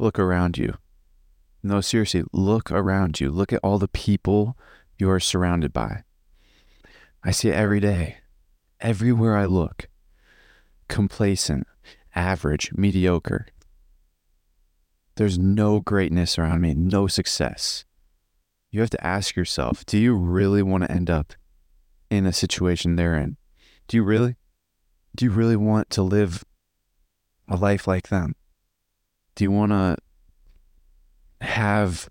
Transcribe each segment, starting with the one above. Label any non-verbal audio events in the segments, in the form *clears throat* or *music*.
look around you. No, seriously, look around you. Look at all the people you are surrounded by. I see it every day. Everywhere I look. Complacent, average, mediocre. There's no greatness around me, no success. You have to ask yourself do you really want to end up in a situation they're in? Do you really? Do you really want to live a life like them? Do you want to have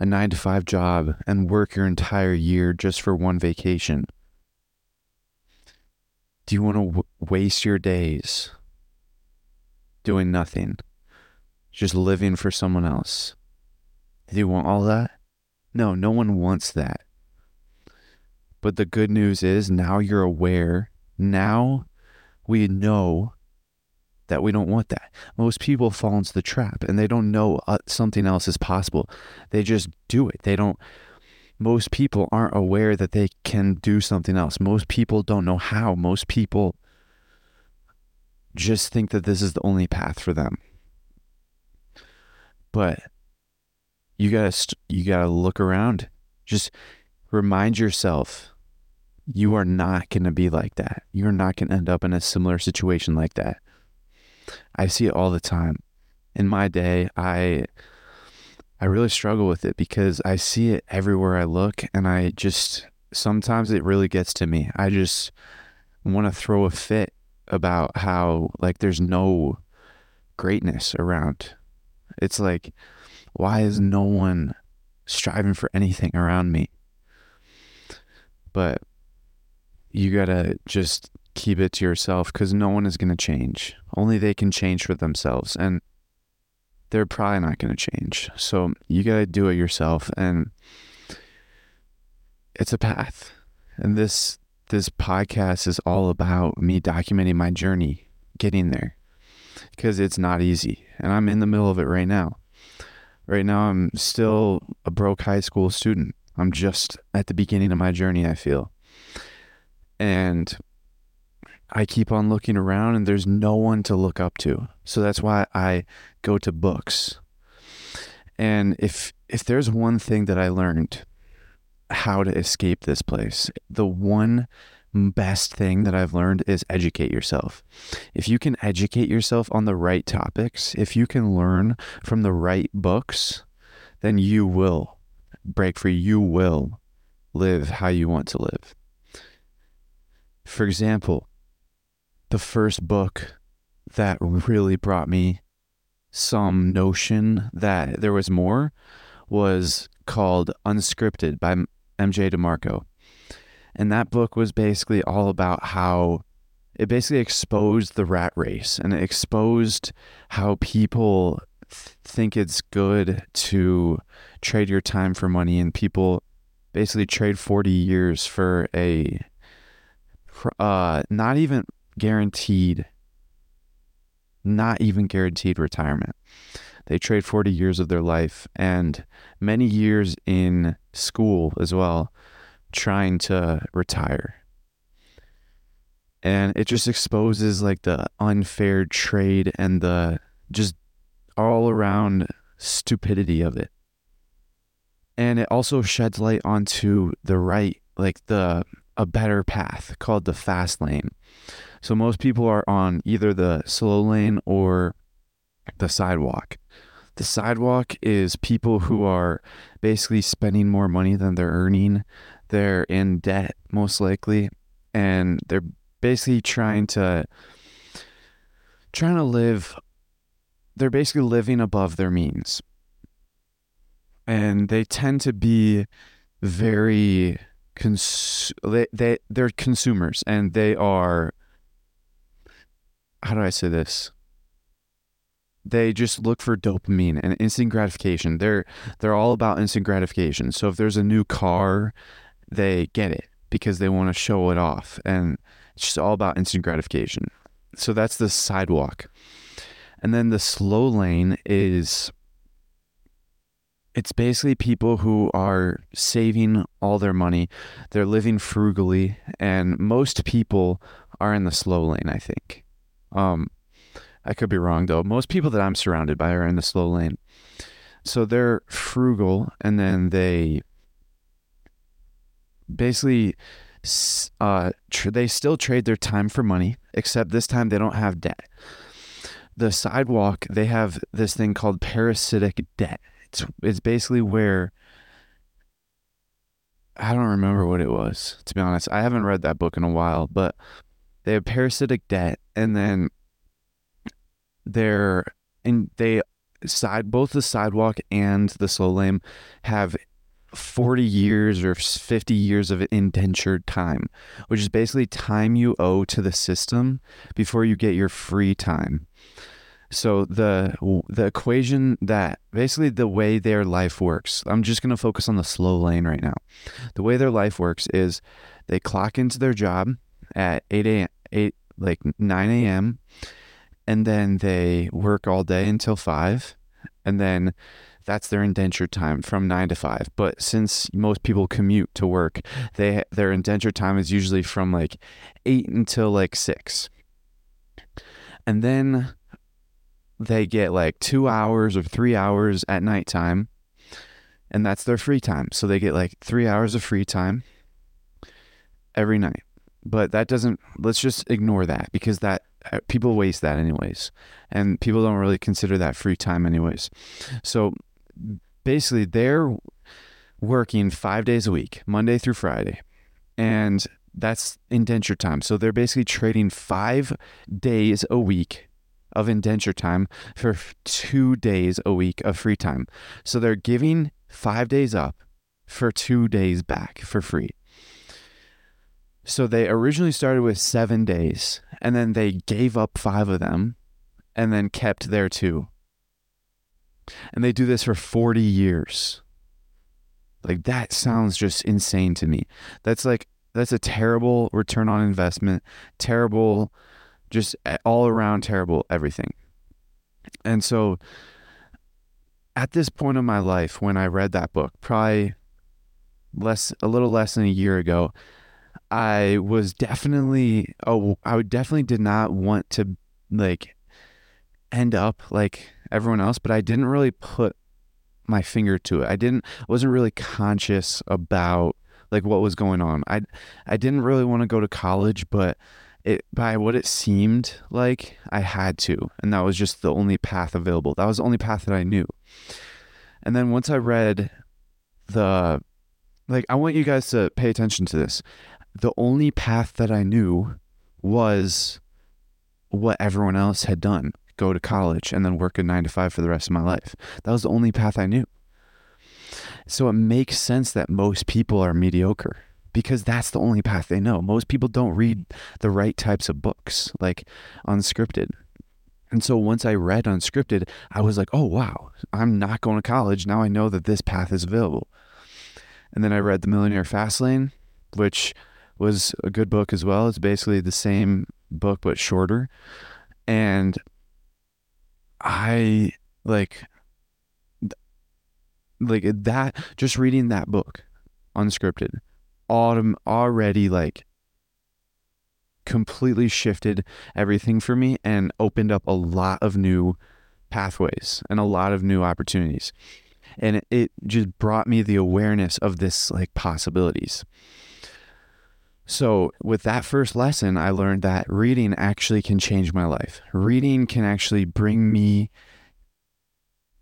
a nine to five job and work your entire year just for one vacation? Do you want to w- waste your days doing nothing, just living for someone else? Do you want all that? No, no one wants that. But the good news is now you're aware. Now we know that we don't want that. Most people fall into the trap and they don't know uh, something else is possible. They just do it. They don't most people aren't aware that they can do something else. Most people don't know how. Most people just think that this is the only path for them. But you got to you got to look around. Just remind yourself you are not going to be like that. You're not going to end up in a similar situation like that. I see it all the time. In my day, I I really struggle with it because I see it everywhere I look and I just sometimes it really gets to me. I just want to throw a fit about how like there's no greatness around. It's like why is no one striving for anything around me? But you got to just keep it to yourself cuz no one is going to change. Only they can change for themselves and they're probably not going to change. So you got to do it yourself and it's a path. And this this podcast is all about me documenting my journey getting there because it's not easy and I'm in the middle of it right now. Right now I'm still a broke high school student. I'm just at the beginning of my journey, I feel. And I keep on looking around and there's no one to look up to. So that's why I go to books. And if if there's one thing that I learned how to escape this place, the one best thing that I've learned is educate yourself. If you can educate yourself on the right topics, if you can learn from the right books, then you will break free. You will live how you want to live. For example, the first book that really brought me some notion that there was more was called Unscripted by MJ DeMarco. And that book was basically all about how it basically exposed the rat race and it exposed how people th- think it's good to trade your time for money and people basically trade 40 years for a uh not even guaranteed not even guaranteed retirement. They trade 40 years of their life and many years in school as well, trying to retire. And it just exposes like the unfair trade and the just all around stupidity of it. And it also sheds light onto the right, like the a better path called the fast lane. So most people are on either the slow lane or the sidewalk. The sidewalk is people who are basically spending more money than they're earning. They're in debt, most likely, and they're basically trying to trying to live they're basically living above their means. And they tend to be very cons- they, they they're consumers and they are how do I say this? They just look for dopamine and instant gratification. They're they're all about instant gratification. So if there's a new car, they get it because they want to show it off and it's just all about instant gratification. So that's the sidewalk. And then the slow lane is it's basically people who are saving all their money. They're living frugally and most people are in the slow lane, I think. Um, I could be wrong though. Most people that I'm surrounded by are in the slow lane. So they're frugal and then they basically uh, tr- they still trade their time for money, except this time they don't have debt. The sidewalk, they have this thing called parasitic debt. It's, it's basically where I don't remember what it was, to be honest. I haven't read that book in a while, but they have parasitic debt and then they're and they side both the sidewalk and the slow lane have 40 years or 50 years of indentured time, which is basically time you owe to the system before you get your free time. So the the equation that basically the way their life works. I'm just going to focus on the slow lane right now. The way their life works is they clock into their job at 8 a.m. 8 like 9 a.m. and then they work all day until 5 and then that's their indenture time from 9 to 5 but since most people commute to work they their indenture time is usually from like 8 until like 6 and then they get like 2 hours or 3 hours at nighttime and that's their free time. So they get like 3 hours of free time every night but that doesn't let's just ignore that because that uh, people waste that anyways. And people don't really consider that free time anyways. So basically they're working five days a week monday through friday. And that's indenture time. So they're basically trading five days a week of indenture time for two days a week of free time. So they're giving five days up for two days back for free so they originally started with seven days, and then they gave up five of them, and then kept their two. And they do this for 40 years. Like that sounds just insane to me. That's like, that's a terrible return on investment, terrible, just eh, all around terrible everything. And so at this point in my life, when I read that book, probably less, a little less than a year ago, I was definitely oh I definitely did not want to like end up like everyone else, but I didn't really put my finger to it. I didn't I wasn't really conscious about like what was going on. I I didn't really want to go to college, but it by what it seemed like I had to, and that was just the only path available. That was the only path that I knew. And then once I read the like I want you guys to pay attention to this the only path that I knew was what everyone else had done go to college and then work a nine to five for the rest of my life. That was the only path I knew. So it makes sense that most people are mediocre because that's the only path they know. Most people don't read the right types of books, like unscripted. And so once I read unscripted, I was like, oh, wow, I'm not going to college. Now I know that this path is available. And then I read The Millionaire Fastlane, which was a good book as well. It's basically the same book but shorter. And I like like that just reading that book unscripted autumn already like completely shifted everything for me and opened up a lot of new pathways and a lot of new opportunities and it, it just brought me the awareness of this like possibilities so, with that first lesson, I learned that reading actually can change my life. Reading can actually bring me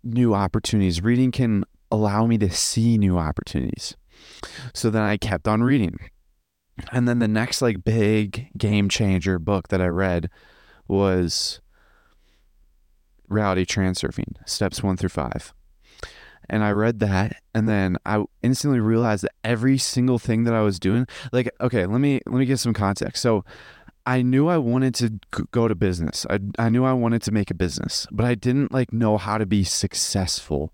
new opportunities. Reading can allow me to see new opportunities. So then I kept on reading. And then the next like big game changer book that I read was Reality Transurfing, steps 1 through 5 and I read that and then I instantly realized that every single thing that I was doing like okay let me let me give some context. So I knew I wanted to go to business. I, I knew I wanted to make a business but I didn't like know how to be successful.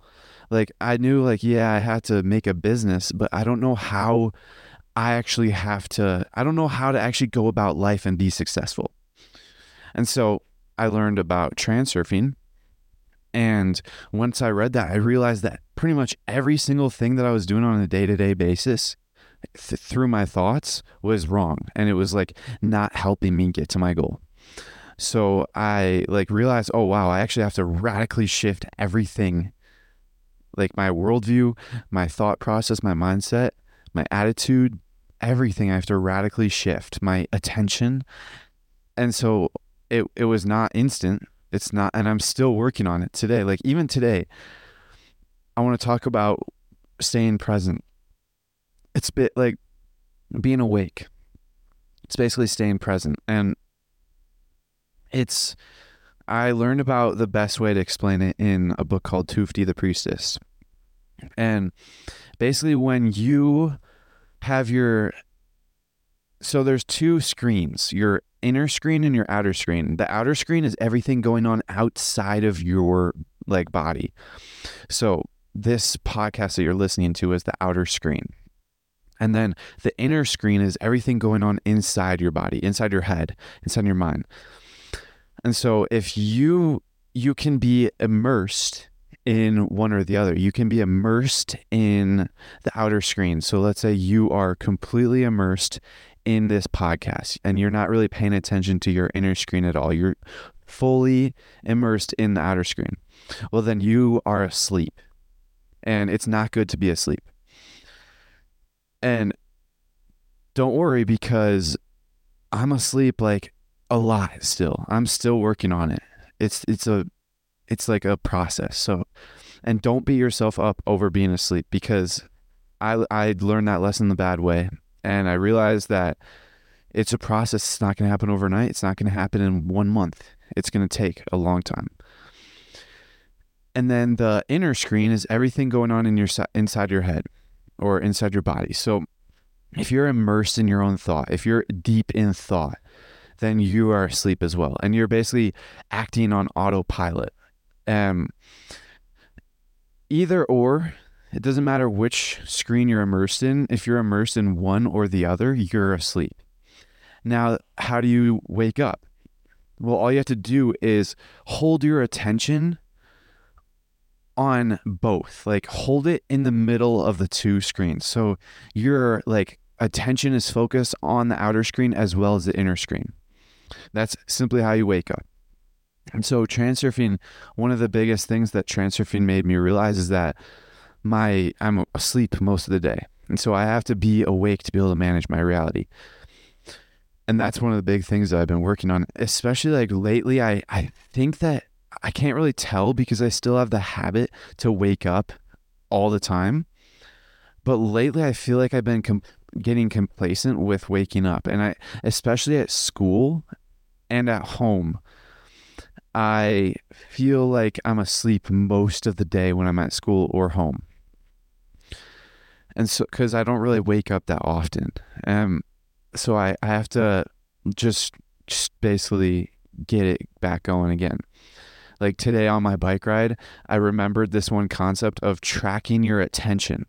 Like I knew like yeah I had to make a business but I don't know how I actually have to I don't know how to actually go about life and be successful. And so I learned about transurfing and once I read that, I realized that pretty much every single thing that I was doing on a day to day basis th- through my thoughts was wrong. And it was like not helping me get to my goal. So I like realized, oh wow, I actually have to radically shift everything like my worldview, my thought process, my mindset, my attitude, everything I have to radically shift, my attention. And so it it was not instant. It's not and I'm still working on it today. Like even today, I want to talk about staying present. It's bit like being awake. It's basically staying present. And it's I learned about the best way to explain it in a book called Tufti the Priestess. And basically when you have your so there's two screens, your inner screen and your outer screen. The outer screen is everything going on outside of your like body. So this podcast that you're listening to is the outer screen. And then the inner screen is everything going on inside your body, inside your head, inside your mind. And so if you you can be immersed in one or the other. You can be immersed in the outer screen. So let's say you are completely immersed in this podcast and you're not really paying attention to your inner screen at all. You're fully immersed in the outer screen. Well, then you are asleep. And it's not good to be asleep. And don't worry because I'm asleep like a lot still. I'm still working on it. It's it's a it's like a process. So and don't beat yourself up over being asleep because I I learned that lesson the bad way and I realized that it's a process. It's not going to happen overnight. It's not going to happen in one month. It's going to take a long time. And then the inner screen is everything going on in your inside your head or inside your body. So if you're immersed in your own thought, if you're deep in thought, then you are asleep as well. And you're basically acting on autopilot. Um, either or, it doesn't matter which screen you're immersed in. If you're immersed in one or the other, you're asleep. Now, how do you wake up? Well, all you have to do is hold your attention on both. Like hold it in the middle of the two screens. So your like attention is focused on the outer screen as well as the inner screen. That's simply how you wake up. And so transurfing, one of the biggest things that transurfing made me realize is that my I'm asleep most of the day. And so I have to be awake to be able to manage my reality. And that's one of the big things that I've been working on, especially like lately I I think that I can't really tell because I still have the habit to wake up all the time. But lately, I feel like I've been com- getting complacent with waking up, and I, especially at school and at home, I feel like I'm asleep most of the day when I'm at school or home, and so because I don't really wake up that often, um, so I I have to just just basically get it back going again. Like today on my bike ride, I remembered this one concept of tracking your attention.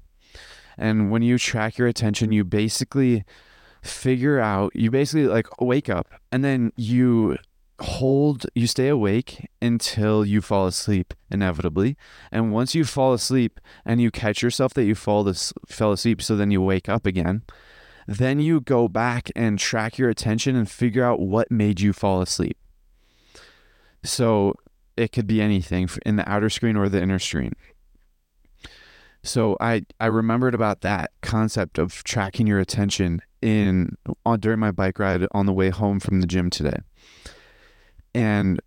And when you track your attention, you basically figure out, you basically like wake up and then you hold, you stay awake until you fall asleep inevitably. And once you fall asleep and you catch yourself that you fall this, fell asleep, so then you wake up again, then you go back and track your attention and figure out what made you fall asleep. So it could be anything in the outer screen or the inner screen. So I I remembered about that concept of tracking your attention in on during my bike ride on the way home from the gym today. And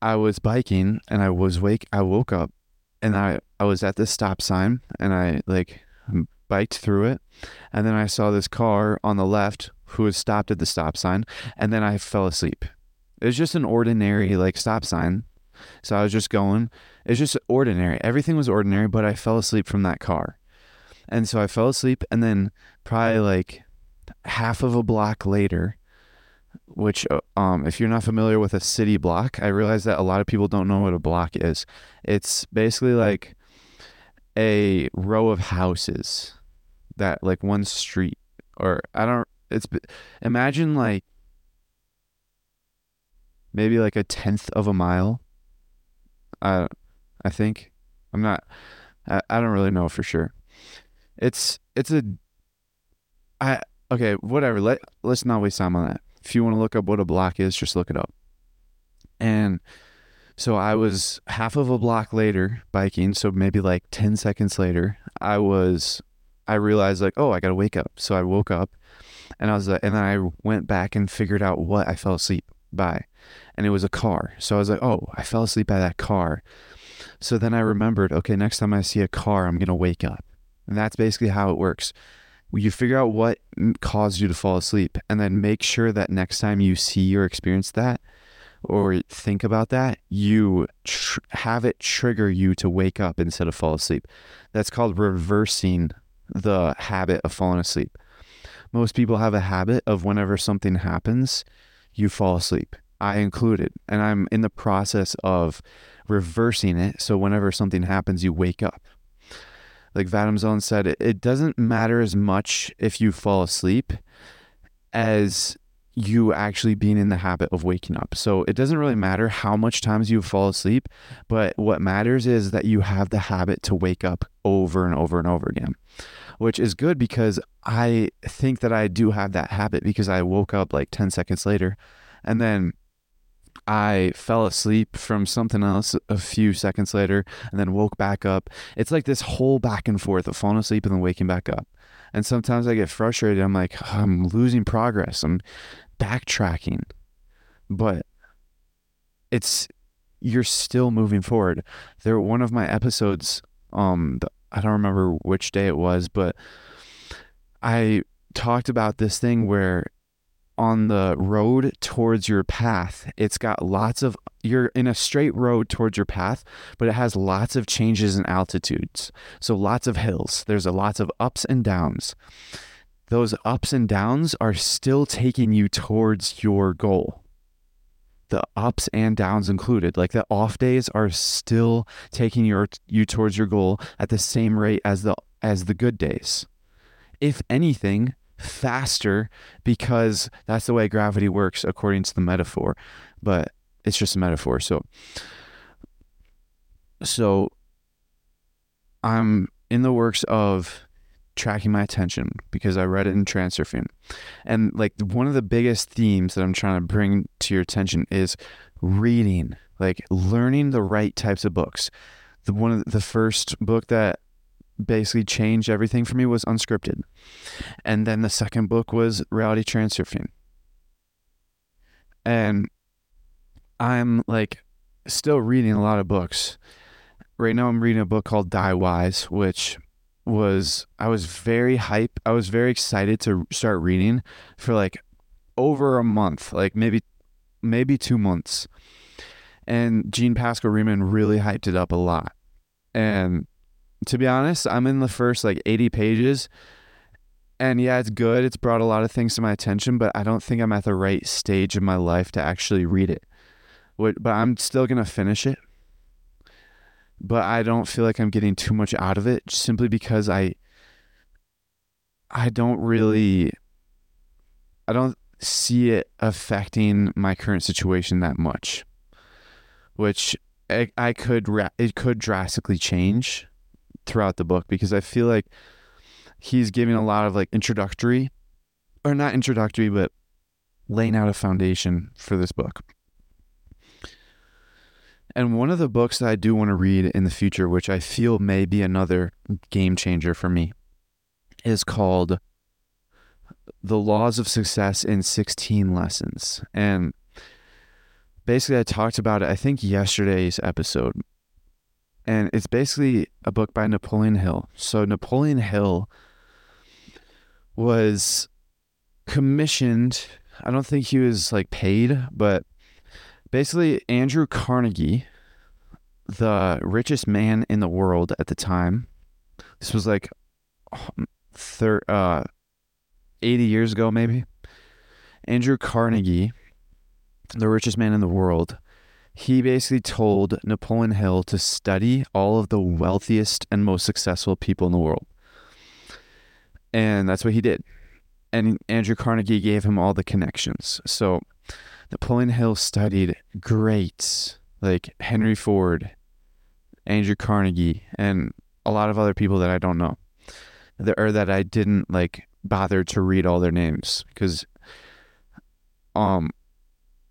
I was biking and I was wake I woke up and I I was at this stop sign and I like biked through it and then I saw this car on the left who had stopped at the stop sign and then I fell asleep. It was just an ordinary like stop sign so I was just going. It's just ordinary. Everything was ordinary, but I fell asleep from that car. And so I fell asleep, and then probably like half of a block later, which, uh, um, if you're not familiar with a city block, I realize that a lot of people don't know what a block is. It's basically like a row of houses that, like, one street, or I don't, it's, imagine like maybe like a tenth of a mile I I think I'm not. I, I don't really know for sure. It's it's a. I okay whatever. Let let's not waste time on that. If you want to look up what a block is, just look it up. And so I was half of a block later biking. So maybe like 10 seconds later, I was, I realized like, oh, I got to wake up. So I woke up and I was, like, and then I went back and figured out what I fell asleep by. And it was a car. So I was like, oh, I fell asleep by that car. So then I remembered, okay, next time I see a car, I'm going to wake up. And that's basically how it works. You figure out what caused you to fall asleep and then make sure that next time you see or experience that, or think about that, you tr- have it trigger you to wake up instead of fall asleep. That's called reversing the habit of falling asleep. Most people have a habit of whenever something happens, you fall asleep. I included, and I'm in the process of reversing it. So whenever something happens, you wake up. Like Vadim said, it, it doesn't matter as much if you fall asleep as you actually being in the habit of waking up. So it doesn't really matter how much times you fall asleep, but what matters is that you have the habit to wake up over and over and over again, which is good because I think that I do have that habit because I woke up like 10 seconds later and then I fell asleep from something else a few seconds later and then woke back up. It's like this whole back and forth of falling asleep and then waking back up. And sometimes I get frustrated. I'm like, oh, I'm losing progress. I'm backtracking. But it's you're still moving forward. There one of my episodes um I don't remember which day it was, but I talked about this thing where on the road towards your path, it's got lots of, you're in a straight road towards your path, but it has lots of changes in altitudes. So lots of hills. There's a lots of ups and downs. Those ups and downs are still taking you towards your goal. The ups and downs included, like the off days are still taking your you towards your goal at the same rate as the as the good days. If anything, faster because that's the way gravity works according to the metaphor but it's just a metaphor. So so i'm in the works of tracking my attention because i read it in transurfing and like one of the biggest themes that i'm trying to bring to your attention is reading like learning the right types of books. The one of the first book that basically changed everything for me was unscripted. And then the second book was reality transurfing. And I'm like still reading a lot of books. Right now I'm reading a book called Die Wise, which was I was very hype. I was very excited to start reading for like over a month, like maybe maybe 2 months. And Jean Pascal Riemann really hyped it up a lot. And to be honest, I'm in the first like 80 pages. And yeah, it's good. It's brought a lot of things to my attention, but I don't think I'm at the right stage in my life to actually read it. But I'm still going to finish it. But I don't feel like I'm getting too much out of it simply because I I don't really I don't see it affecting my current situation that much. Which I, I could it could drastically change throughout the book because I feel like he's giving a lot of like introductory or not introductory, but laying out a foundation for this book. And one of the books that I do want to read in the future, which I feel may be another game changer for me, is called The Laws of Success in 16 Lessons. And basically, I talked about it, I think, yesterday's episode and it's basically a book by Napoleon Hill. So Napoleon Hill was commissioned. I don't think he was like paid, but basically Andrew Carnegie, the richest man in the world at the time. This was like thir- uh 80 years ago maybe. Andrew Carnegie, the richest man in the world, he basically told Napoleon Hill to study all of the wealthiest and most successful people in the world. And that's what he did. And Andrew Carnegie gave him all the connections. So Napoleon Hill studied greats like Henry Ford, Andrew Carnegie, and a lot of other people that I don't know, or that I didn't like bother to read all their names because um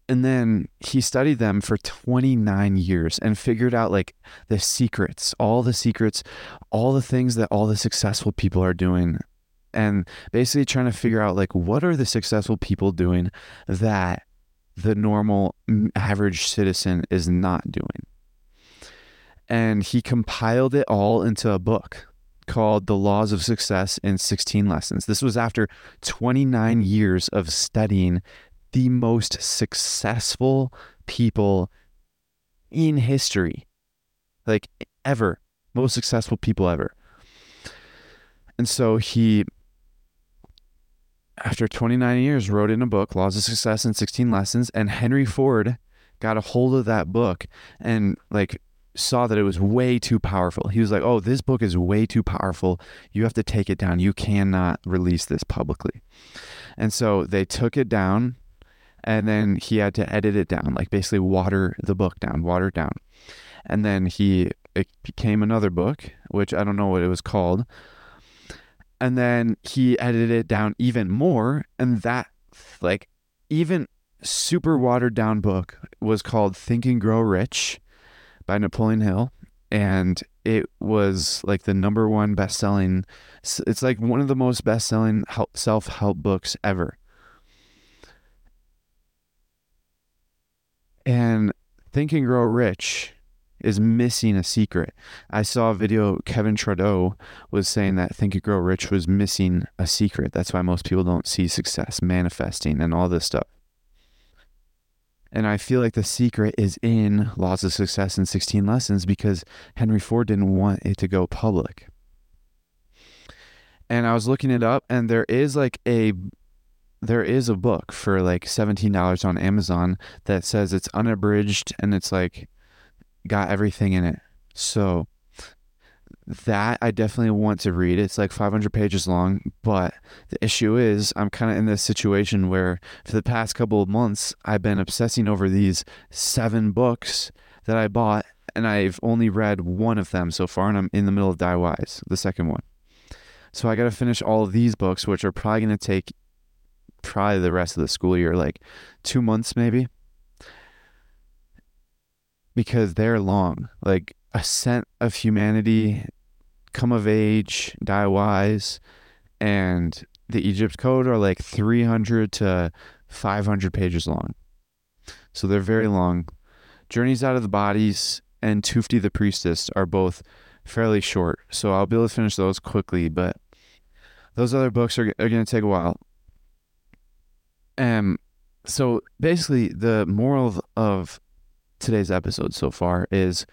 and then he studied them for 29 years and figured out like the secrets, all the secrets, all the things that all the successful people are doing. And basically trying to figure out like what are the successful people doing that the normal average citizen is not doing. And he compiled it all into a book called The Laws of Success in 16 Lessons. This was after 29 years of studying the most successful people in history, like ever, most successful people ever. And so he, after 29 years, wrote in a book, Laws of Success in 16 Lessons, and Henry Ford got a hold of that book and like saw that it was way too powerful. He was like, "Oh, this book is way too powerful. You have to take it down. You cannot release this publicly." And so they took it down and then he had to edit it down, like basically water the book down, water it down. And then he it became another book, which I don't know what it was called. And then he edited it down even more, and that like even super watered down book was called Think and Grow Rich by Napoleon Hill and it was like the number one best selling it's like one of the most best selling self-help books ever And Think and Grow Rich is missing a secret. I saw a video Kevin Trudeau was saying that Think and Grow Rich was missing a secret. That's why most people don't see success manifesting and all this stuff. And I feel like the secret is in Laws of Success in 16 Lessons because Henry Ford didn't want it to go public. And I was looking it up, and there is like a there is a book for like $17 on Amazon that says it's unabridged and it's like got everything in it. So that I definitely want to read. It's like 500 pages long, but the issue is I'm kind of in this situation where for the past couple of months I've been obsessing over these seven books that I bought and I've only read one of them so far and I'm in the middle of Die Wise, the second one. So I got to finish all of these books which are probably going to take probably the rest of the school year, like two months maybe, because they're long. Like Ascent of Humanity, Come of Age, Die Wise, and the Egypt Code are like 300 to 500 pages long. So they're very long. Journeys Out of the Bodies and Tufti the Priestess are both fairly short. So I'll be able to finish those quickly, but those other books are, are going to take a while. Um, so basically, the moral of, of today's episode so far is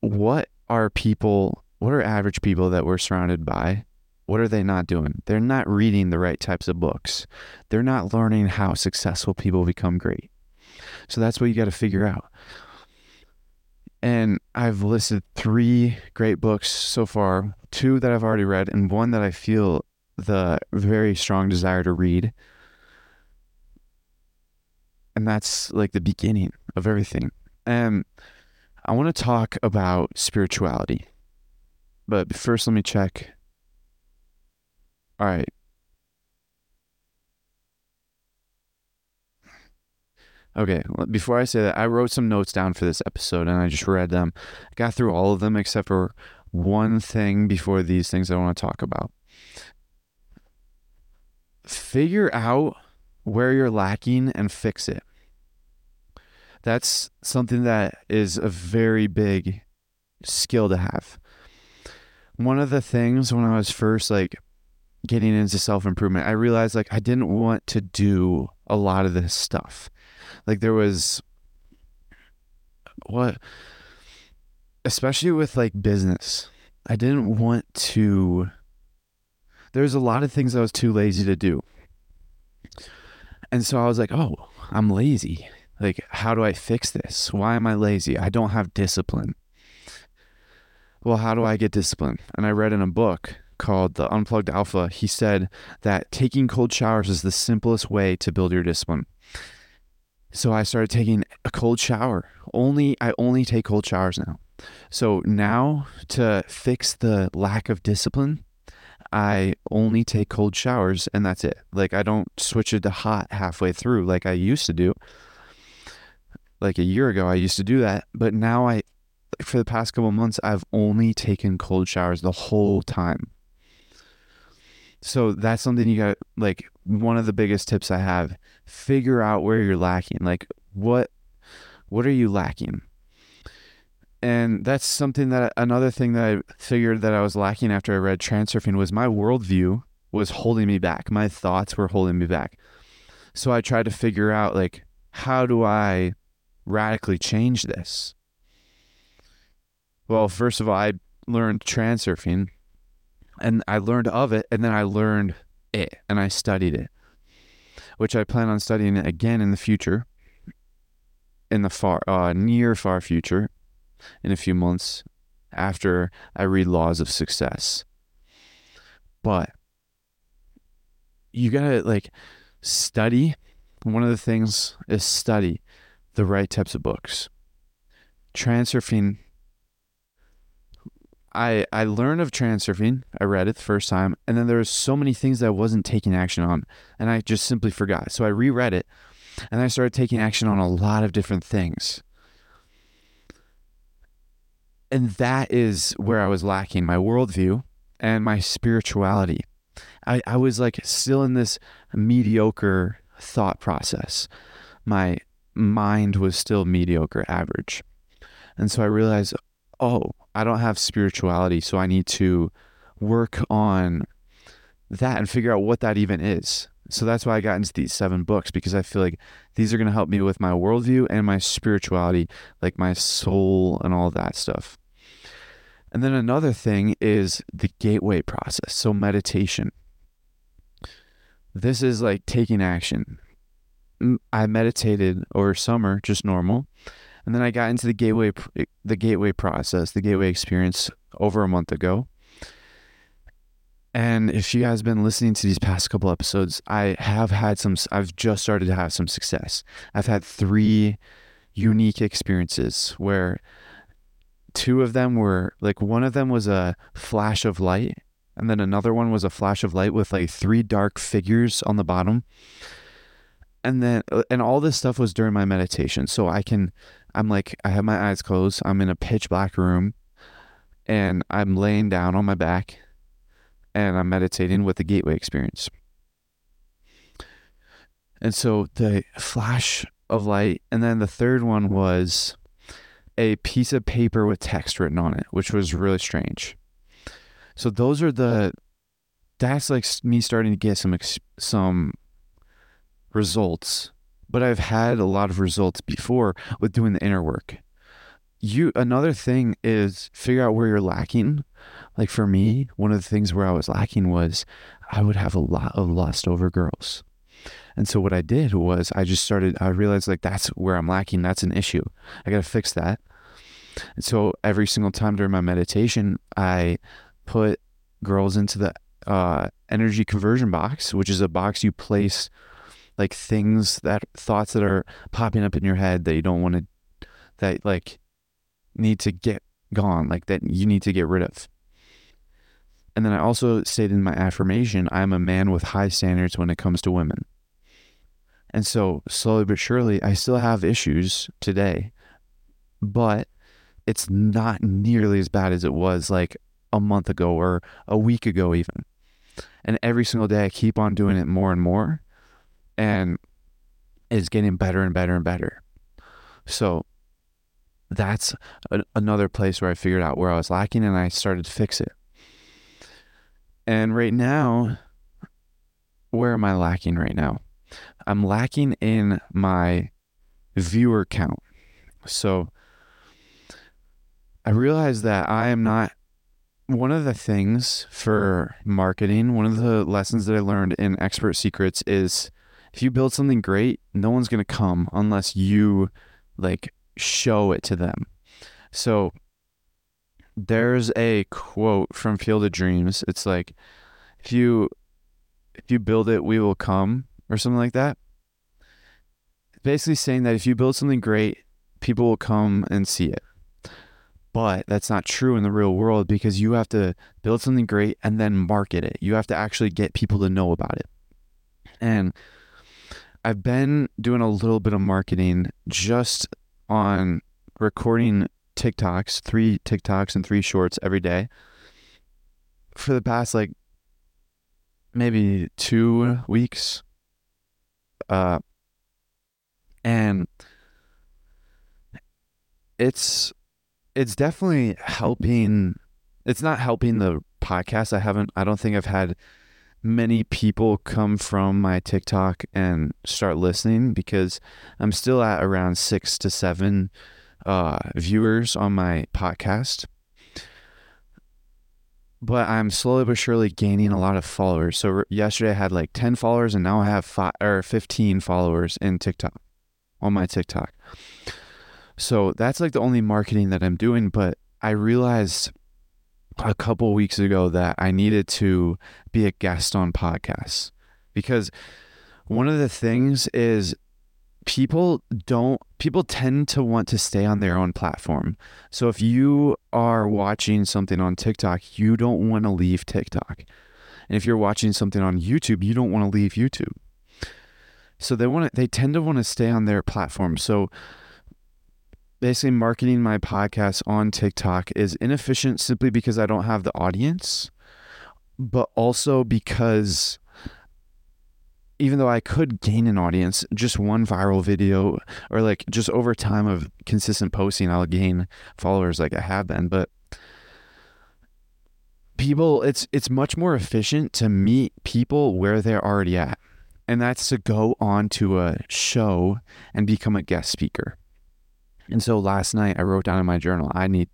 what are people, what are average people that we're surrounded by? What are they not doing? They're not reading the right types of books. They're not learning how successful people become great. So that's what you got to figure out. And I've listed three great books so far, two that I've already read, and one that I feel the very strong desire to read. And that's like the beginning of everything. And I want to talk about spirituality. But first, let me check. All right. Okay, before I say that, I wrote some notes down for this episode and I just read them. I got through all of them except for one thing before these things I want to talk about figure out where you're lacking and fix it. That's something that is a very big skill to have. One of the things when I was first like getting into self improvement, I realized like I didn't want to do a lot of this stuff. Like there was what especially with like business. I didn't want to there's a lot of things I was too lazy to do. And so I was like, oh, I'm lazy. Like, how do I fix this? Why am I lazy? I don't have discipline. Well, how do I get discipline? And I read in a book called The Unplugged Alpha, he said that taking cold showers is the simplest way to build your discipline. So I started taking a cold shower. Only I only take cold showers now. So now to fix the lack of discipline, I only take cold showers and that's it. Like I don't switch it to hot halfway through like I used to do. Like a year ago I used to do that, but now I for the past couple months I've only taken cold showers the whole time. So that's something you got like one of the biggest tips I have, figure out where you're lacking. Like what what are you lacking? And that's something that another thing that I figured that I was lacking after I read Transurfing was my worldview was holding me back. My thoughts were holding me back. So I tried to figure out like how do I radically change this? Well, first of all, I learned Transurfing and I learned of it and then I learned it and I studied it, which I plan on studying it again in the future, in the far, uh, near far future in a few months after I read Laws of Success. But you gotta like study. One of the things is study the right types of books. Transurfing. I I learned of transurfing. I read it the first time, and then there were so many things that I wasn't taking action on, and I just simply forgot. So I reread it, and I started taking action on a lot of different things and that is where I was lacking my worldview and my spirituality. I, I was like still in this mediocre thought process. My mind was still mediocre average. And so I realized, oh, I don't have spirituality. So I need to work on that and figure out what that even is. So that's why I got into these seven books because I feel like these are going to help me with my worldview and my spirituality, like my soul and all that stuff. And then another thing is the gateway process. So, meditation. This is like taking action. I meditated over summer, just normal. And then I got into the gateway eh, the gateway process, the gateway experience over a month ago. And if you guys been listening to these past couple episodes, I have had some I've just started to have some success. I've had 3 unique experiences where two of them were like one of them was a flash of light and then another one was a flash of light with like three dark figures on the bottom. And then uh, and all this stuff was during my meditation so i can i'm like i have my eyes closed i'm in a pitch black room and i'm laying down on my back and i'm meditating with the gateway experience. And so the flash of light and then the third one was a piece of paper with text written on it, which was really strange. So those are the that's like me starting to get some some results, but I've had a lot of results before with doing the inner work. You another thing is figure out where you're lacking. Like for me, one of the things where I was lacking was I would have a lot of lust over girls. And so what I did was I just started I realized like that's where I'm lacking, that's an issue. I got to fix that. And so every single time during my meditation, I put girls into the uh, energy conversion box, which is a box you place like things that thoughts that are popping up in your head that you don't want to, that like need to get gone, like that you need to get rid of. And then I also stated in my affirmation, I'm a man with high standards when it comes to women. And so slowly but surely, I still have issues today, but it's not nearly as bad as it was like a month ago or a week ago, even. And every single day, I keep on doing it more and more, and it's getting better and better and better. So that's a, another place where I figured out where I was lacking and I started to fix it. And right now, where am I lacking right now? I'm lacking in my viewer count. So I realized that I am not one of the things for marketing, one of the lessons that I learned in Expert Secrets is if you build something great, no one's going to come unless you like show it to them. So there's a quote from Field of Dreams. It's like if you if you build it, we will come or something like that. Basically saying that if you build something great, people will come and see it But that's not true in the real world because you have to build something great and then market it. You have to actually get people to know about it. And I've been doing a little bit of marketing just on recording TikToks, three TikToks and three shorts every day for the past like maybe two weeks. Uh, and it's it's definitely helping it's not helping the podcast i haven't i don't think i've had many people come from my tiktok and start listening because i'm still at around six to seven uh, viewers on my podcast but i'm slowly but surely gaining a lot of followers so yesterday i had like 10 followers and now i have five or 15 followers in tiktok on my tiktok so that's like the only marketing that I'm doing. But I realized a couple weeks ago that I needed to be a guest on podcasts because one of the things is people don't people tend to want to stay on their own platform. So if you are watching something on TikTok, you don't want to leave TikTok. And if you're watching something on YouTube, you don't want to leave YouTube. So they want to they tend to want to stay on their platform. So basically marketing my podcast on TikTok is inefficient simply because I don't have the audience, but also because even though I could gain an audience, just one viral video or like just over time of consistent posting, I'll gain followers like I have been. But people, it's it's much more efficient to meet people where they're already at. And that's to go on to a show and become a guest speaker. And so last night I wrote down in my journal, I need,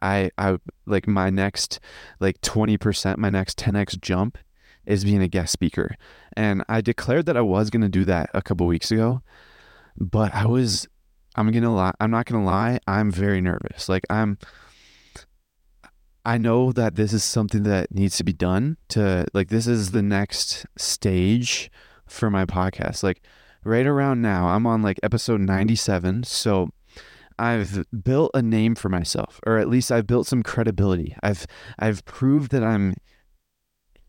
I, I like my next, like 20%, my next 10x jump is being a guest speaker. And I declared that I was going to do that a couple weeks ago, but I was, I'm going to lie, I'm not going to lie, I'm very nervous. Like I'm, I know that this is something that needs to be done to, like, this is the next stage for my podcast. Like, right around now, I'm on like episode 97. So, I've built a name for myself, or at least I've built some credibility. I've I've proved that I'm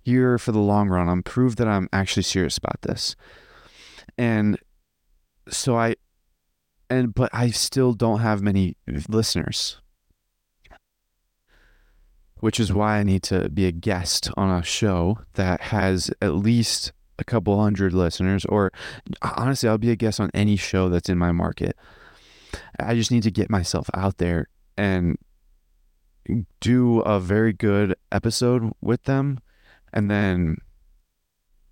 here for the long run. I'm proved that I'm actually serious about this. And so I and but I still don't have many listeners. Which is why I need to be a guest on a show that has at least a couple hundred listeners or honestly I'll be a guest on any show that's in my market. I just need to get myself out there and do a very good episode with them and then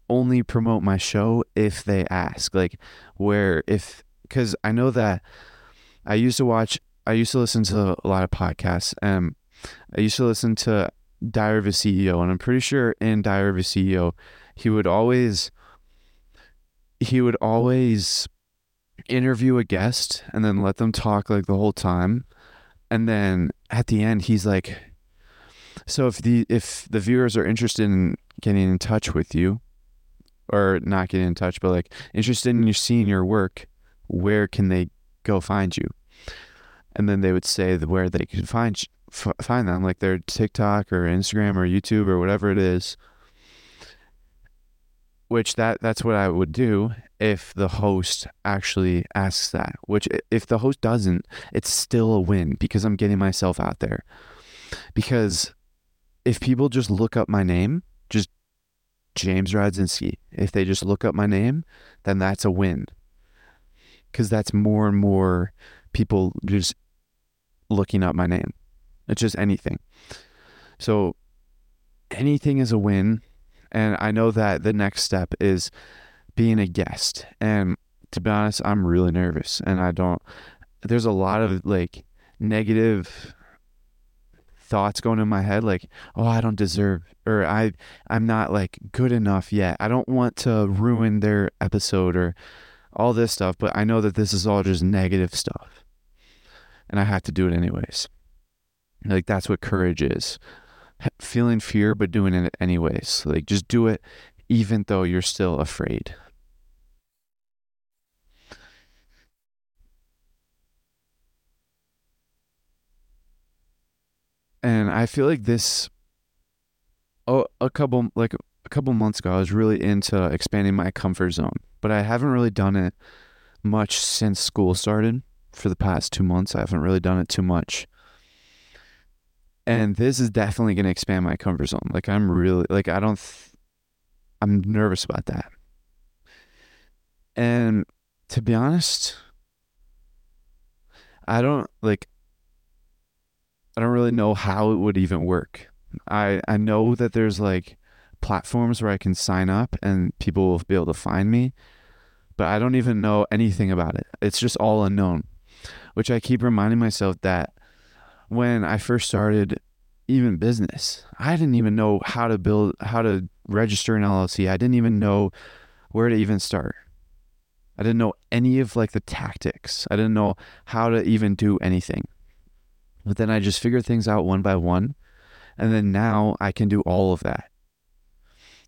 only promote my show if they ask. Like, where if, because I know that I used to watch, I used to listen to a lot of podcasts. and I used to listen to Diary of a CEO, and I'm pretty sure in Diary of a CEO, he would always, he would always interview a guest and then let them talk like the whole time and then at the end he's like so if the if the viewers are interested in getting in touch with you or not getting in touch but like interested in you seeing your work where can they go find you and then they would say where they could find find them like their TikTok or Instagram or YouTube or whatever it is which that that's what I would do if the host actually asks that. Which if the host doesn't, it's still a win because I'm getting myself out there. Because if people just look up my name, just James Radzinski, if they just look up my name, then that's a win. Cuz that's more and more people just looking up my name. It's just anything. So anything is a win and I know that the next step is being a guest. And to be honest, I'm really nervous and I don't, there's a lot of like negative thoughts going in my head like oh i don't deserve or i i'm not like good enough yet i don't want to ruin their episode or all this stuff but i know that this is all just negative stuff and i have to do it anyways like that's what courage is feeling fear but doing it anyways. Like just do it even though you're still afraid. And I feel like this oh, a couple like a couple months ago I was really into expanding my comfort zone, but I haven't really done it much since school started. For the past 2 months I haven't really done it too much. And this is definitely going to expand my comfort zone. Like I'm really like I don't th- I'm nervous about that. And to be honest, I don't like I don't really know how it would even work. I I know that there's like platforms where I can sign up and people will be able to find me, but I don't even know anything about it. It's just all unknown, which I keep reminding myself that when I first started even business, I didn't even know how to build how to register an LLC. I didn't even know where to even start. I didn't know any of like the tactics. I didn't know how to even do anything. But then I just figured things out one by one. And then now I can do all of that.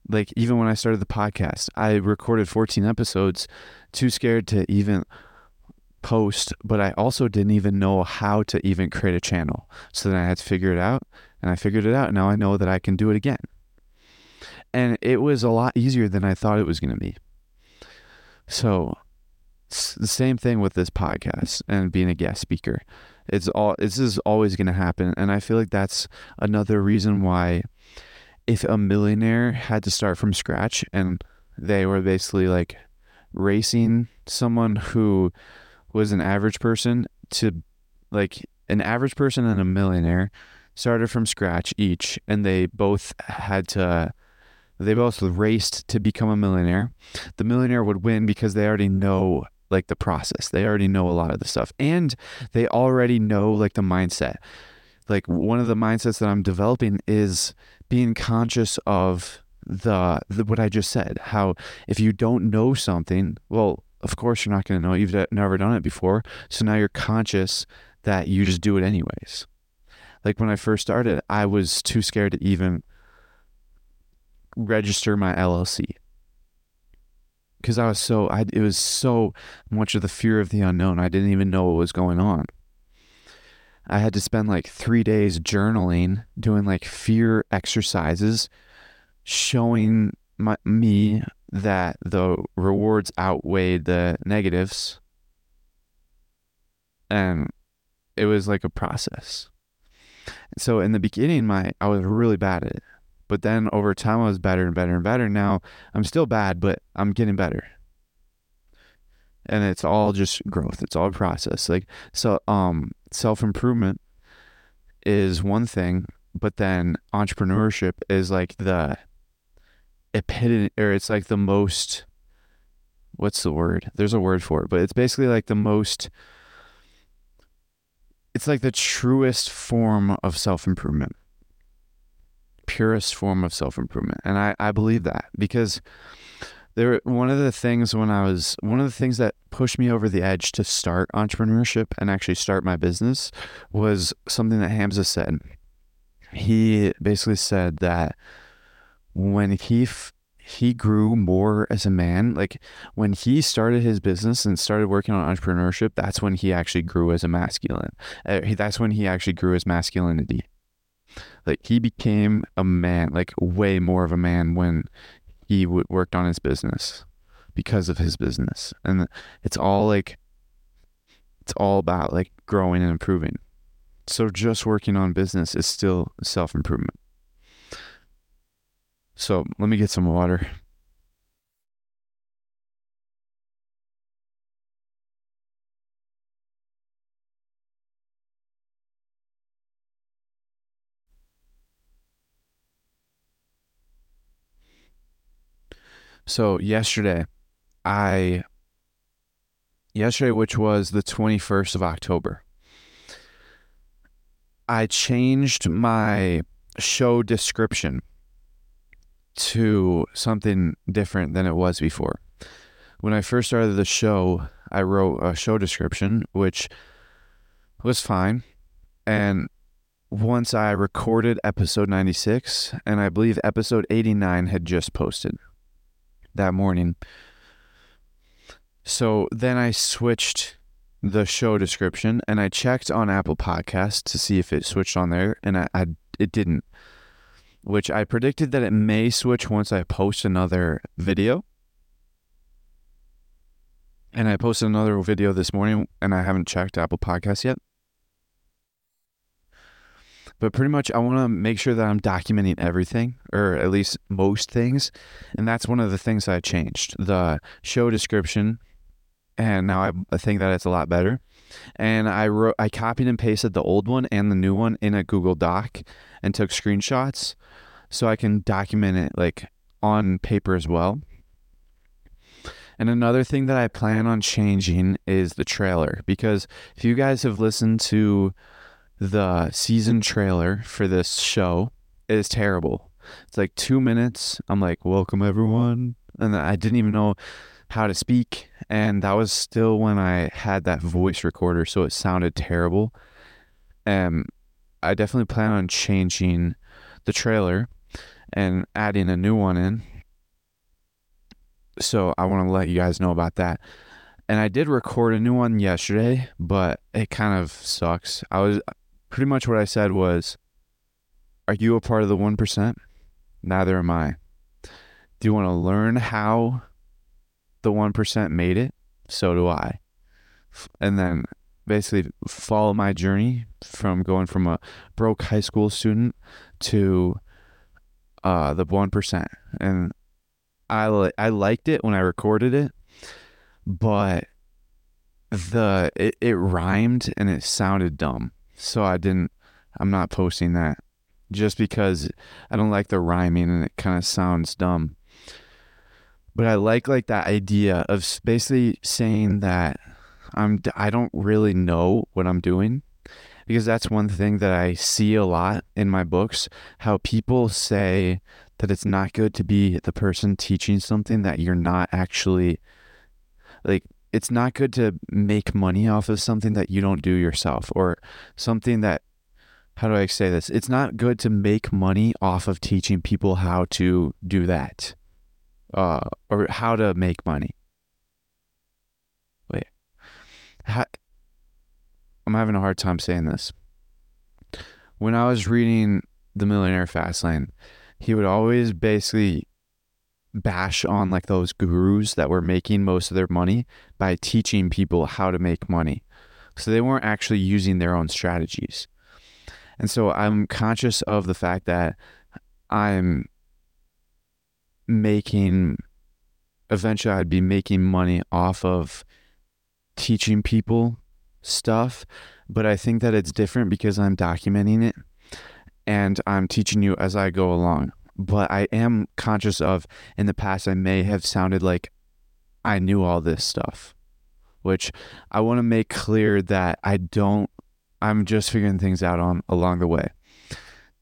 Like even when I started the podcast, I recorded 14 episodes, too scared to even post, but I also didn't even know how to even create a channel. So then I had to figure it out and I figured it out. Now I know that I can do it again. And it was a lot easier than I thought it was going to be. So it's the same thing with this podcast and being a guest speaker. It's all this is always going to happen and I feel like that's another reason why if a millionaire had to start from scratch and they were basically like racing someone who was an average person to like an average person and a millionaire started from scratch each and they both had to they both raced to become a millionaire. The millionaire would win because they already know like the process. They already know a lot of the stuff and they already know like the mindset. Like one of the mindsets that I'm developing is being conscious of the, the what I just said. How if you don't know something, well, of course you're not going to know. You've never done it before. So now you're conscious that you just do it anyways. Like when I first started, I was too scared to even register my LLC because I was so I it was so much of the fear of the unknown. I didn't even know what was going on. I had to spend like 3 days journaling, doing like fear exercises showing my, me that the rewards outweighed the negatives. And it was like a process. So in the beginning my I was really bad at it. But then over time, I was better and better and better. Now I'm still bad, but I'm getting better. And it's all just growth. It's all process. Like so, um, self improvement is one thing, but then entrepreneurship is like the epitome, or it's like the most. What's the word? There's a word for it, but it's basically like the most. It's like the truest form of self improvement purest form of self improvement. And I, I believe that because there one of the things when I was one of the things that pushed me over the edge to start entrepreneurship and actually start my business was something that Hamza said. He basically said that when he f- he grew more as a man. Like when he started his business and started working on entrepreneurship, that's when he actually grew as a masculine. Uh, that's when he actually grew his masculinity. Like he became a man, like way more of a man when he w- worked on his business because of his business. And it's all like, it's all about like growing and improving. So just working on business is still self improvement. So let me get some water. So yesterday, I yesterday, which was the 21st of October, I changed my show description to something different than it was before. When I first started the show, I wrote a show description, which was fine. And once I recorded episode 96, and I believe episode 89 had just posted that morning. So then I switched the show description and I checked on Apple Podcasts to see if it switched on there and I, I it didn't. Which I predicted that it may switch once I post another video. And I posted another video this morning and I haven't checked Apple Podcasts yet. But pretty much I want to make sure that I'm documenting everything or at least most things. And that's one of the things I changed. The show description and now I, think that it's a lot better. And I wrote, I copied and pasted the old one and the new one in a Google Doc and took screenshots so I can document it like on paper as well. And another thing that I plan on changing is the trailer because if you guys have listened to the season trailer for this show, is terrible. It's like two minutes. I'm like, welcome everyone. And I didn't even know how to speak. And that was still when I had that voice recorder, so it sounded terrible. Um, I definitely plan on changing the trailer and adding a new one in. So I want to let you guys know about that. And I did record a new one yesterday, but it kind of sucks. I was pretty much what I said was, Are you a part of the 1%? Neither am I. Do you want to learn how the 1% made it, so do I. And then basically follow my journey from going from a broke high school student to uh, the 1%. And I, li- I liked it when I recorded it, but the it, it rhymed and it sounded dumb. So I didn't I'm not posting that just because I don't like the rhyming and it kind of sounds dumb. But I like like that idea of basically saying that I'm I don't really know what I'm doing because that's one thing that I see a lot in my books how people say that it's not good to be the person teaching something that you're not actually like it's not good to make money off of something that you don't do yourself or something that how do I say this? It's not good to make money off of teaching people how to do that uh, or how to make money. Wait, how, I'm having a hard time saying this. When I was reading The Millionaire Fastlane, he would always basically bash on like those gurus that were making most of their money by teaching people how to make money. So they weren't actually using their own strategies. And so I'm conscious of the fact that I'm making eventually I'd be making money off of teaching people stuff, but I think that it's different because I'm documenting it and I'm teaching you as I go along. But I am conscious of in the past I may have sounded like I knew all this stuff, which I want to make clear that I don't I'm just figuring things out on along the way.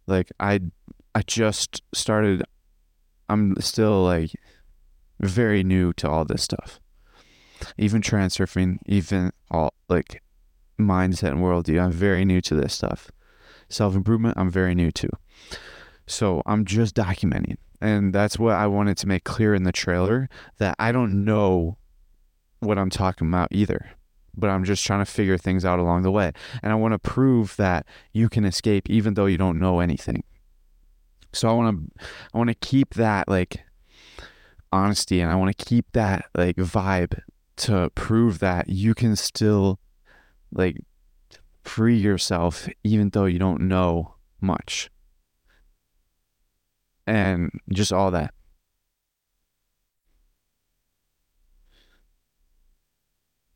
Like I I just started I'm still like very new to all this stuff. Even transurfing, even all like mindset and worldview, I'm very new to this stuff. Self improvement, I'm very new to. So I'm just documenting. And that's what I wanted to make clear in the trailer that I don't know what I'm talking about either. But I'm just trying to figure things out along the way. And I want to prove that you can escape even though you don't know anything. So I want to I want to keep that like honesty and I want to keep that like vibe to prove that you can still like free yourself even though you don't know much. And just all that.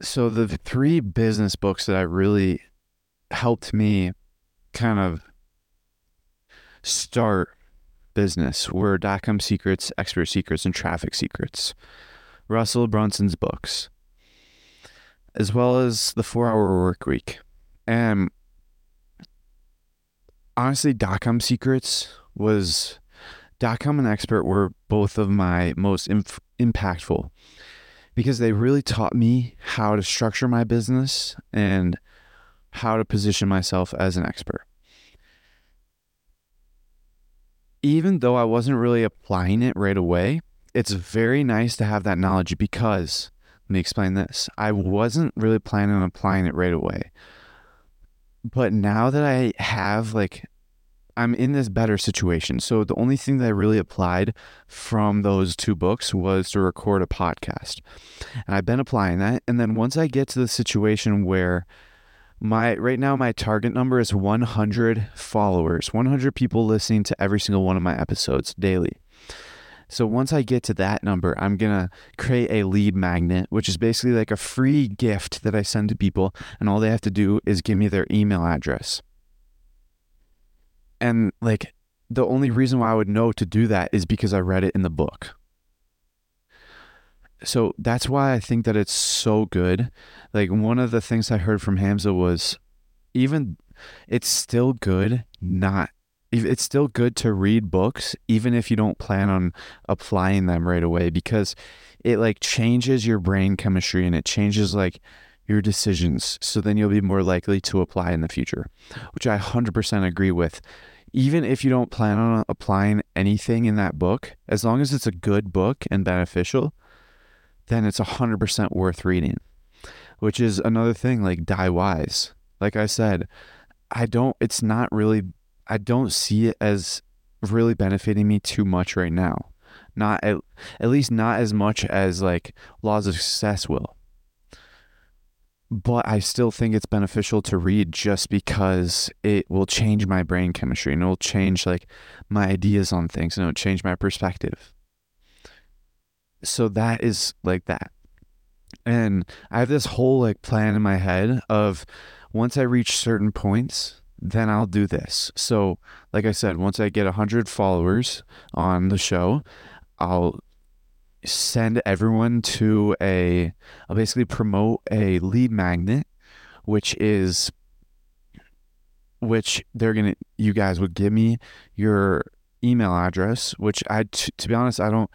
So the three business books that I really helped me kind of start business were dot-com secrets, expert secrets, and traffic secrets. Russell Brunson's books, as well as the four-hour work week. And honestly, dot-com secrets was dot-com and expert were both of my most inf- impactful because they really taught me how to structure my business and how to position myself as an expert even though I wasn't really applying it right away, it's very nice to have that knowledge because let me explain this. I wasn't really planning on applying it right away. But now that I have like I'm in this better situation. So the only thing that I really applied from those two books was to record a podcast. And I've been applying that. And then once I get to the situation where my right now my target number is 100 followers, 100 people listening to every single one of my episodes daily. So once I get to that number, I'm going to create a lead magnet, which is basically like a free gift that I send to people and all they have to do is give me their email address. And like the only reason why I would know to do that is because I read it in the book. So that's why I think that it's so good. Like one of the things I heard from Hamza was even it's still good not it's still good to read books even if you don't plan on applying them right away because it like changes your brain chemistry and it changes like your decisions so then you'll be more likely to apply in the future which i 100% agree with even if you don't plan on applying anything in that book as long as it's a good book and beneficial then it's 100% worth reading which is another thing like die wise like i said i don't it's not really I don't see it as really benefiting me too much right now. Not at, at least not as much as like laws of success will. But I still think it's beneficial to read just because it will change my brain chemistry and it will change like my ideas on things and it'll change my perspective. So that is like that. And I have this whole like plan in my head of once I reach certain points, then I'll do this. So, like I said, once I get 100 followers on the show, I'll send everyone to a, I'll basically promote a lead magnet, which is, which they're to, you guys would give me your email address, which I, t- to be honest, I don't,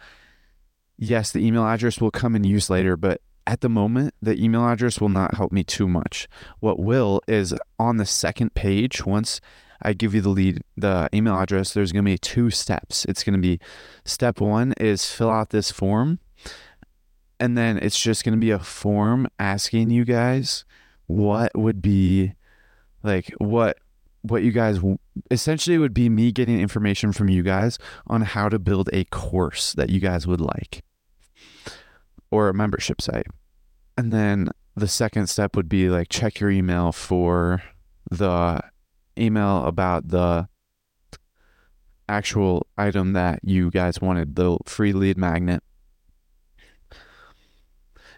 yes, the email address will come in use later, but at the moment, the email address will not help me too much. What will is on the second page, once I give you the lead, the email address, there's going to be two steps. It's going to be step one is fill out this form. And then it's just going to be a form asking you guys what would be like, what, what you guys essentially would be me getting information from you guys on how to build a course that you guys would like or a membership site. And then the second step would be like check your email for the email about the actual item that you guys wanted, the free lead magnet.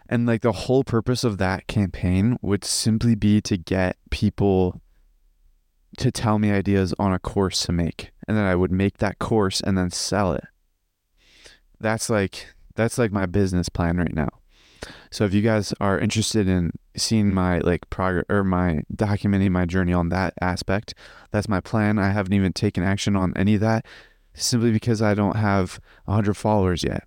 And like the whole purpose of that campaign would simply be to get people to tell me ideas on a course to make. And then I would make that course and then sell it. That's like that's like my business plan right now. So if you guys are interested in seeing my like progress or my documenting my journey on that aspect, that's my plan. I haven't even taken action on any of that simply because I don't have 100 followers yet.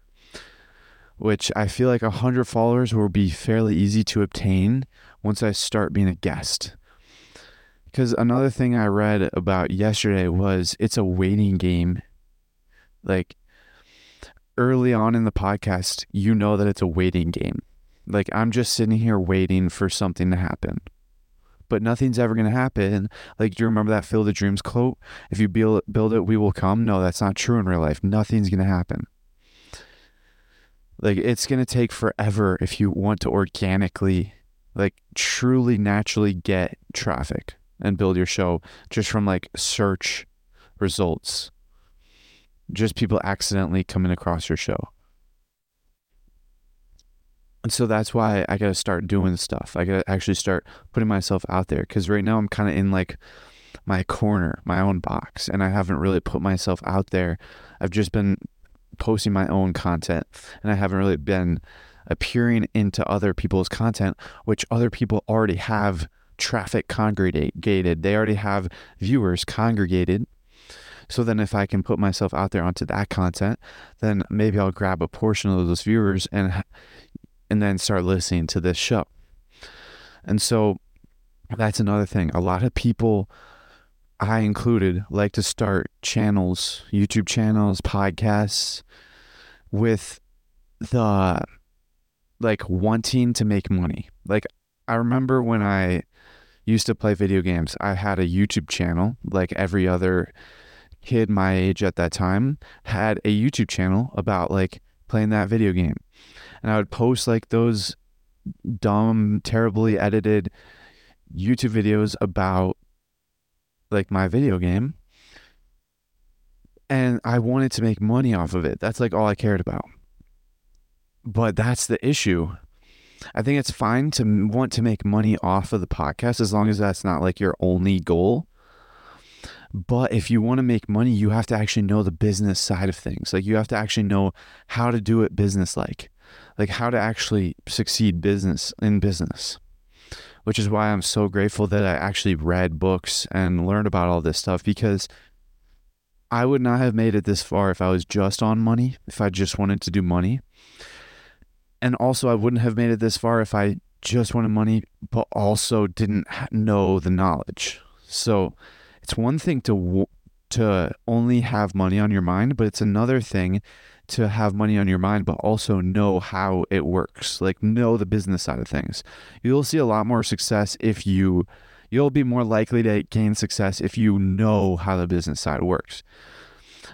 Which I feel like 100 followers will be fairly easy to obtain once I start being a guest. Because another thing I read about yesterday was it's a waiting game. Like early on in the podcast, you know that it's a waiting game. Like I'm just sitting here waiting for something to happen. But nothing's ever going to happen. Like, do you remember that Field of Dreams quote? If you build, build it, we will come. No, that's not true in real life. Nothing's going to happen. Like, it's going to take forever if you want to organically, like, truly naturally get traffic and build your show just from like search results just people accidentally coming across your show. And so that's why I got to start doing stuff. I got to actually start putting myself out there because right now I'm kind of in like my corner, my own box, and I haven't really put myself out there. I've just been posting my own content and I haven't really been appearing into other people's content, which other people already have traffic congregated. They already have viewers congregated so then if I can put myself out there onto that content, then maybe I'll grab a portion of those viewers and and then start listening to this show. And so that's another thing. A lot of people I included like to start channels, YouTube channels, podcasts with the like wanting to make money. Like I remember when I used to play video games, I had a YouTube channel like every other kid my age at that time had a YouTube channel about like playing that video game. And I would post like those dumb, terribly edited YouTube videos about like my video game. And I wanted to make money off of it. That's like all I cared about. But that's the issue. I think it's fine to want to make money off of the podcast as long as that's not like your only goal. But if you want to make money, you have to actually know the business side of things. Like you have to actually know how to do it business like, like how to actually succeed business in business. Which is why I'm so grateful that I actually read books and learned about all this stuff because I would not have made it this far if I was just on money, if I just wanted to do money. And also, I wouldn't have made it this far if I just wanted money, but also didn't know the knowledge. So it's one thing to to only have money on your mind, but it's another thing to have money on your mind, but also know how it works, like know the business side of things. You'll see a lot more success if you, you'll be more likely to gain success if you know how the business side works.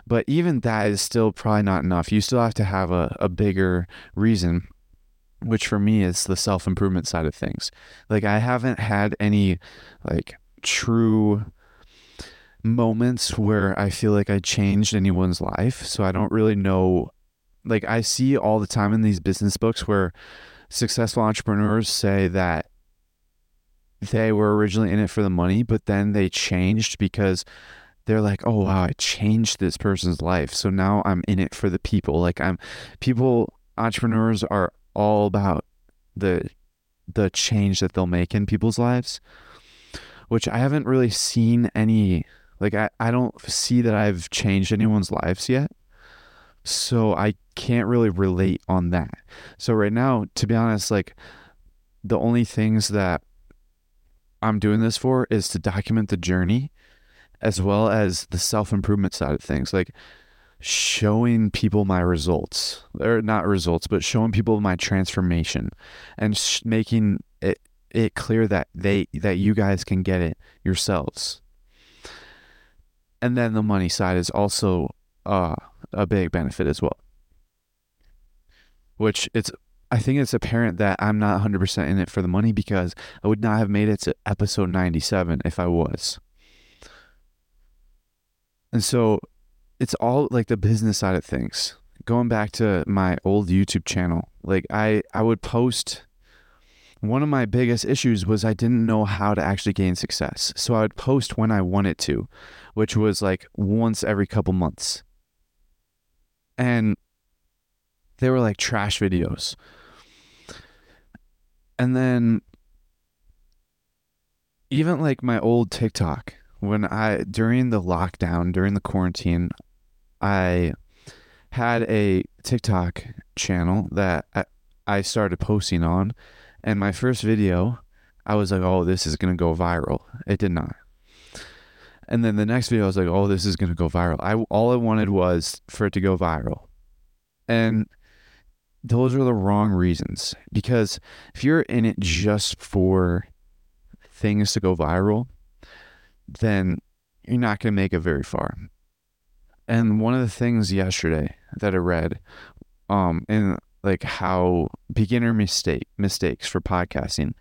But even that is still probably not enough. You still have to have a, a bigger reason which for me is the self improvement side of things. Like I haven't had any like true moments where I feel like I changed anyone's life. So I don't really know like I see all the time in these business books where successful entrepreneurs say that they were originally in it for the money, but then they changed because they're like, oh wow, I changed this person's life. So now I'm in it for the people. Like I'm people entrepreneurs are all about the the change that they'll make in people's lives which i haven't really seen any like i, I don't see that i've changed anyone's lives yet. So i can't really relate on that. So right now to be honest like the only things that i'm doing this for is to document the journey as well as the self-improvement side of things. Like showing people my results or not results but showing people my transformation and sh- making it it clear that they that you guys can get it yourselves and then the money side is also uh, a big benefit as well which it's i think it's apparent that i'm not 100% in it for the money because i would not have made it to episode 97 if i was and so it's all like the business side of things. Going back to my old YouTube channel, like I I would post one of my biggest issues was I didn't know how to actually gain success. So I would post when I wanted to, which was like once every couple months. And they were like trash videos. And then even like my old TikTok, when I during the lockdown, during the quarantine, I had a TikTok channel that I, started posting on, and my first video, I was like, "Oh, this is gonna go viral." It did not. And then the next video, I was like, "Oh, this is gonna go viral." I all I wanted was for it to go viral, and those are the wrong reasons. Because if you're in it just for things to go viral, then you're not gonna make it very far. And one of the things yesterday that I read, um, in like how beginner mistake mistakes for podcasting.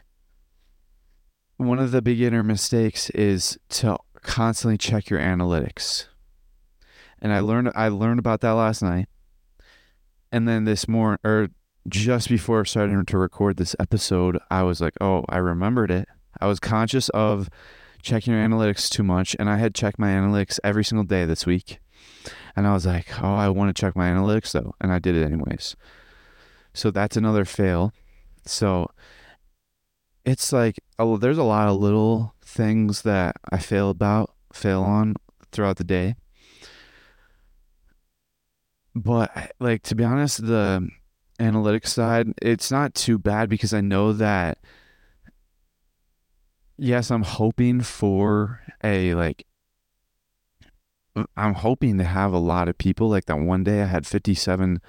One of the beginner mistakes is to constantly check your analytics. And I learned I learned about that last night. And then this morning or just before starting to record this episode, I was like, "Oh, I remembered it." I was conscious of checking your analytics too much, and I had checked my analytics every single day this week. And I was like, oh, I want to check my analytics though. And I did it anyways. So that's another fail. So it's like, oh, there's a lot of little things that I fail about, fail on throughout the day. But like, to be honest, the analytics side, it's not too bad because I know that yes, I'm hoping for a like I'm hoping to have a lot of people like that one day I had 57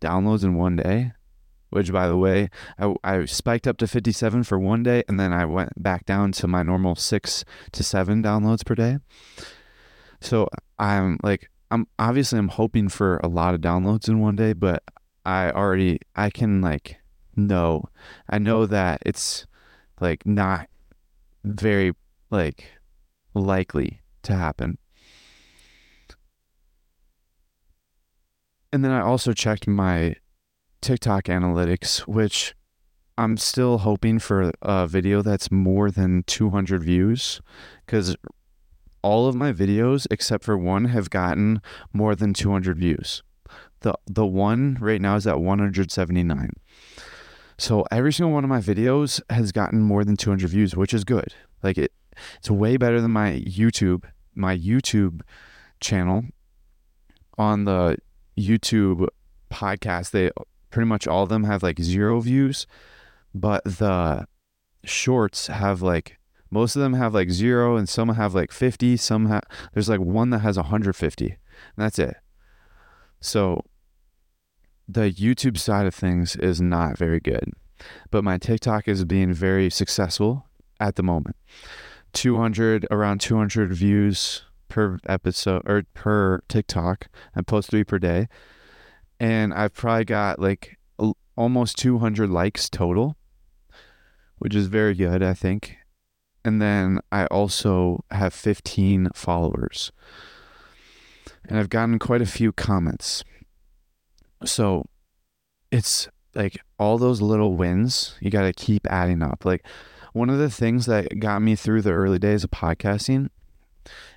downloads in one day. Which by the way, I, I spiked up to 57 for one day and then I went back down to my normal six to seven downloads per day. So I'm like, I'm obviously I'm hoping for a lot of downloads in one day, but I already, I can like know, I know that it's like not very like likely to happen. And then I also checked my TikTok analytics, which I'm still hoping for a video that's more than 200 views because all of my videos except for one have gotten more than 200 views. The the one right now is at 179. So every single one of my videos has gotten more than 200 views, which is good. Like it it's way better than my YouTube, my YouTube channel on the YouTube podcast. They pretty much all of them have like zero views, but the shorts have like most of them have like zero and some have like 50 some have there's like one that has 150 and that's it. So the youtube side of things is not very good but my tiktok is being very successful at the moment. 200 around 200 views per episode or per tiktok i post three per day and I've probably got like almost 200 likes total, which is very good, I think. And then I also have 15 followers. And I've gotten quite a few comments. So it's like all those little wins, you got to keep adding up. Like one of the things that got me through the early days of podcasting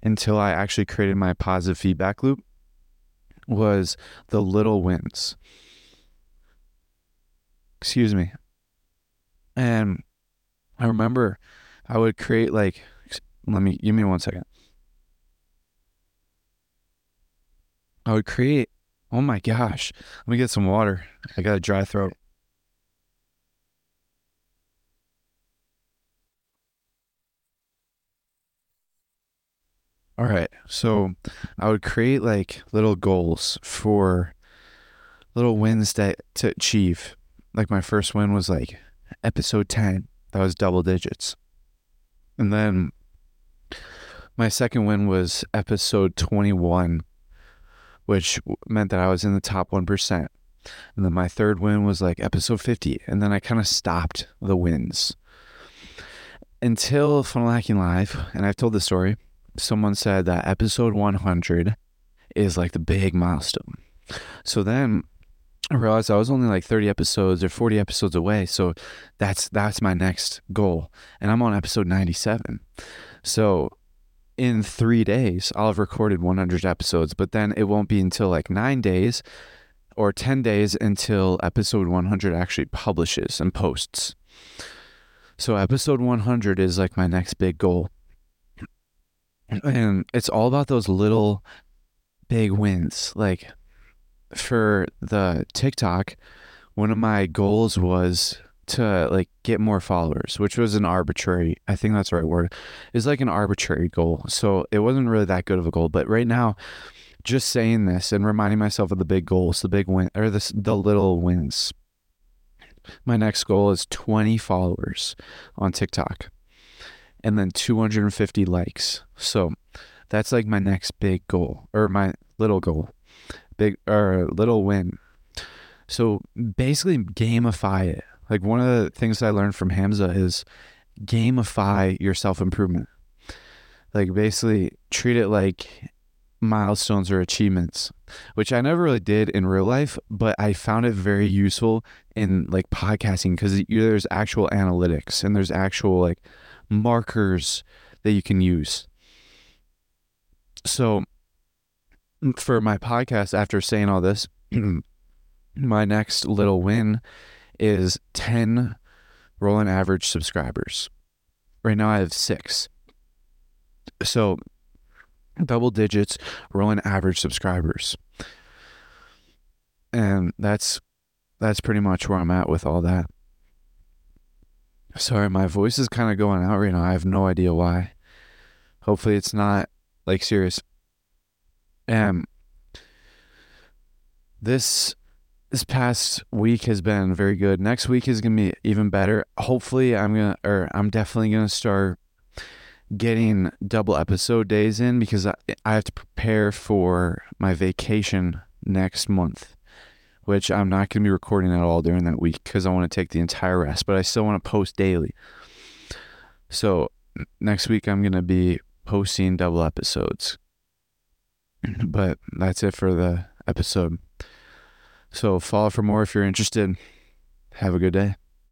until I actually created my positive feedback loop was the little wins. Excuse me. And I remember I would create like let me give me one second. I would create oh my gosh. Let me get some water. I got a dry throat. All right. So I would create like little goals for little wins that to achieve. Like my first win was like episode 10. That was double digits. And then my second win was episode 21, which meant that I was in the top 1%. And then my third win was like episode 50. And then I kind of stopped the wins until Funnel Hacking Live. And I've told the story someone said that episode 100 is like the big milestone. So then I realized I was only like 30 episodes or 40 episodes away. So that's that's my next goal. And I'm on episode 97. So in 3 days I'll have recorded 100 episodes, but then it won't be until like 9 days or 10 days until episode 100 actually publishes and posts. So episode 100 is like my next big goal and it's all about those little big wins. Like for the TikTok, one of my goals was to like get more followers, which was an arbitrary, I think that's the right word, is like an arbitrary goal. So it wasn't really that good of a goal. But right now, just saying this and reminding myself of the big goals, the big win or the, the little wins. My next goal is 20 followers on TikTok and then 250 likes. So that's like my next big goal or my little goal, big or little win. So basically, gamify it. Like one of the things I learned from Hamza is gamify your self improvement. Like basically, treat it like milestones or achievements, which I never really did in real life, but I found it very useful in like podcasting because there's actual analytics and there's actual like markers that you can use. So, for my podcast, after saying all this, *clears throat* my next little win is 10 rolling average subscribers. Right now, I have six. So, double digits rolling average subscribers. And that's that's pretty much where I'm at with all that. Sorry, my voice is kind of going out right now. I have no idea why. Hopefully, it's not like serious. Um, this this past week has been very good. Next week is to be even better. Hopefully, I'm to, or I'm definitely to start getting double episode days in because I, I have to prepare for my vacation next month, which I'm not going to be recording at all during that week because I want to take the entire rest, but I still want to post daily. So next week, I'm going to be posting double episodes. *clears throat* But that's it for the episode. So follow for more if you're interested. Have a good day.